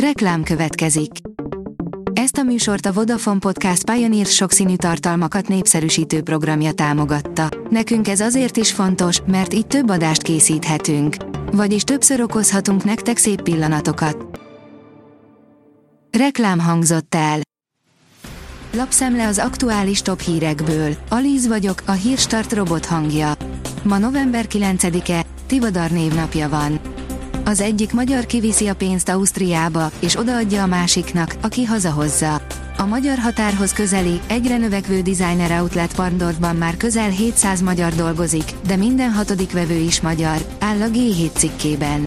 Reklám következik. Ezt a műsort a Vodafone Podcast Pioneer sokszínű tartalmakat népszerűsítő programja támogatta. Nekünk ez azért is fontos, mert így több adást készíthetünk. Vagyis többször okozhatunk nektek szép pillanatokat. Reklám hangzott el. Lapszemle az aktuális top hírekből. Alíz vagyok, a hírstart robot hangja. Ma november 9-e, Tivadar névnapja van. Az egyik magyar kiviszi a pénzt Ausztriába, és odaadja a másiknak, aki hazahozza. A magyar határhoz közeli, egyre növekvő designer outlet Parndorfban már közel 700 magyar dolgozik, de minden hatodik vevő is magyar, áll a G7 cikkében.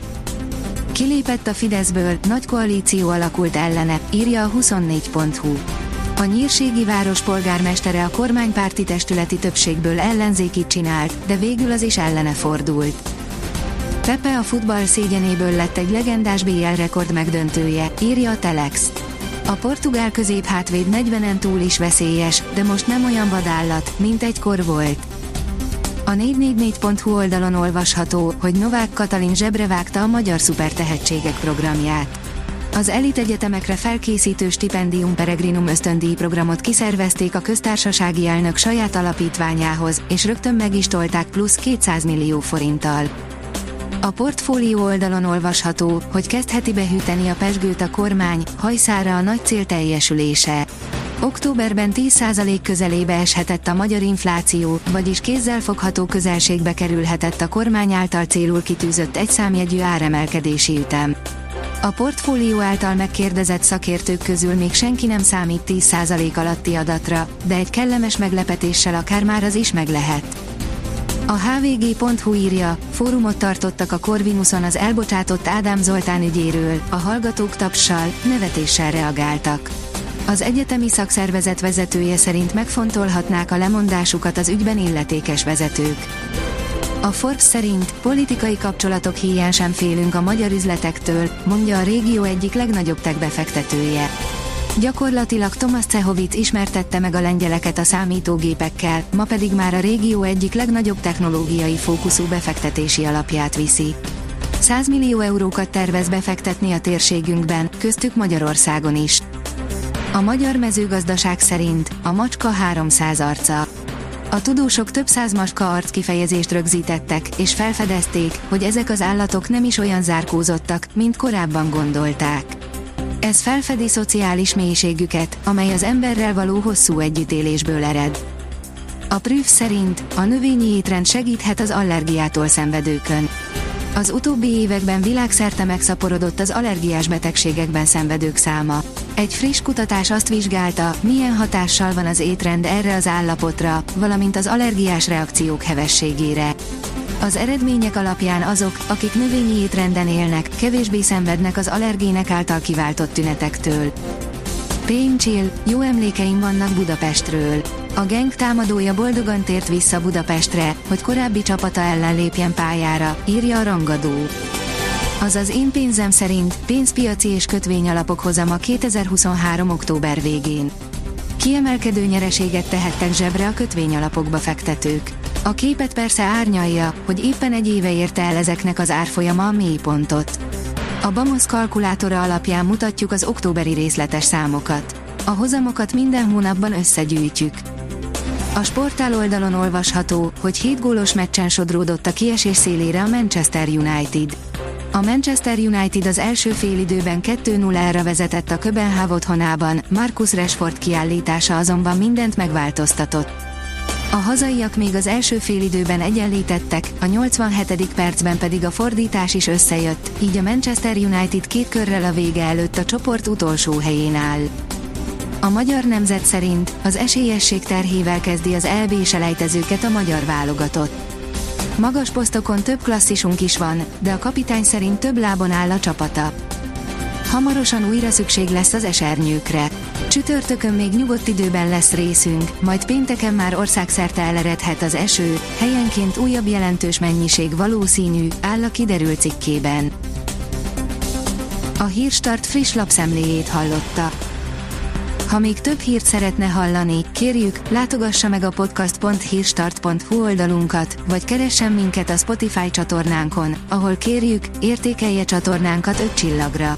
Kilépett a Fideszből, nagy koalíció alakult ellene, írja a 24.hu. A nyírségi város polgármestere a kormánypárti testületi többségből ellenzékit csinált, de végül az is ellene fordult. Pepe a futball szégyenéből lett egy legendás BL rekord megdöntője, írja a Telex. A portugál középhátvéd 40-en túl is veszélyes, de most nem olyan vadállat, mint egykor volt. A 444.hu oldalon olvasható, hogy Novák Katalin zsebre vágta a Magyar Szupertehetségek programját. Az elit egyetemekre felkészítő Stipendium Peregrinum ösztöndíj programot kiszervezték a köztársasági elnök saját alapítványához, és rögtön meg is tolták plusz 200 millió forinttal. A portfólió oldalon olvasható, hogy kezdheti behűteni a pesgőt a kormány, hajszára a nagy cél teljesülése. Októberben 10% közelébe eshetett a magyar infláció, vagyis kézzelfogható közelségbe kerülhetett a kormány által célul kitűzött egyszámjegyű áremelkedési ütem. A portfólió által megkérdezett szakértők közül még senki nem számít 10% alatti adatra, de egy kellemes meglepetéssel akár már az is meg lehet. A hvg.hu írja, fórumot tartottak a Corvinuson az elbocsátott Ádám Zoltán ügyéről, a hallgatók tapssal, nevetéssel reagáltak. Az egyetemi szakszervezet vezetője szerint megfontolhatnák a lemondásukat az ügyben illetékes vezetők. A Forbes szerint politikai kapcsolatok hiány sem félünk a magyar üzletektől, mondja a régió egyik legnagyobb tech befektetője. Gyakorlatilag Tomasz Cehovic ismertette meg a lengyeleket a számítógépekkel, ma pedig már a régió egyik legnagyobb technológiai fókuszú befektetési alapját viszi. 100 millió eurókat tervez befektetni a térségünkben, köztük Magyarországon is. A magyar mezőgazdaság szerint a macska 300 arca. A tudósok több száz macska arc kifejezést rögzítettek, és felfedezték, hogy ezek az állatok nem is olyan zárkózottak, mint korábban gondolták. Ez felfedi szociális mélységüket, amely az emberrel való hosszú együttélésből ered. A Prüf szerint a növényi étrend segíthet az allergiától szenvedőkön. Az utóbbi években világszerte megszaporodott az allergiás betegségekben szenvedők száma. Egy friss kutatás azt vizsgálta, milyen hatással van az étrend erre az állapotra, valamint az allergiás reakciók hevességére. Az eredmények alapján azok, akik növényi étrenden élnek, kevésbé szenvednek az allergének által kiváltott tünetektől. Pain Chill, jó emlékeim vannak Budapestről. A geng támadója boldogan tért vissza Budapestre, hogy korábbi csapata ellen lépjen pályára, írja a rangadó. Azaz én pénzem szerint pénzpiaci és kötvényalapok hozama 2023. október végén. Kiemelkedő nyereséget tehettek zsebre a kötvényalapokba fektetők. A képet persze árnyalja, hogy éppen egy éve érte el ezeknek az árfolyama a mélypontot. A Bamos kalkulátora alapján mutatjuk az októberi részletes számokat. A hozamokat minden hónapban összegyűjtjük. A sportál oldalon olvasható, hogy 7 gólos meccsen sodródott a kiesés szélére a Manchester United. A Manchester United az első félidőben 2-0-ra vezetett a Köbenháv otthonában, Marcus Rashford kiállítása azonban mindent megváltoztatott. A hazaiak még az első félidőben egyenlítettek, a 87. percben pedig a fordítás is összejött, így a Manchester United két körrel a vége előtt a csoport utolsó helyén áll. A magyar nemzet szerint az esélyesség terhével kezdi az LB selejtezőket a magyar válogatott. Magas posztokon több klasszisunk is van, de a kapitány szerint több lábon áll a csapata. Hamarosan újra szükség lesz az esernyőkre. Csütörtökön még nyugodt időben lesz részünk, majd pénteken már országszerte eleredhet az eső, helyenként újabb jelentős mennyiség valószínű, áll a kiderült cikkében. A Hírstart friss lapszemléjét hallotta. Ha még több hírt szeretne hallani, kérjük, látogassa meg a podcast.hírstart.hu oldalunkat, vagy keressen minket a Spotify csatornánkon, ahol kérjük, értékelje csatornánkat 5 csillagra.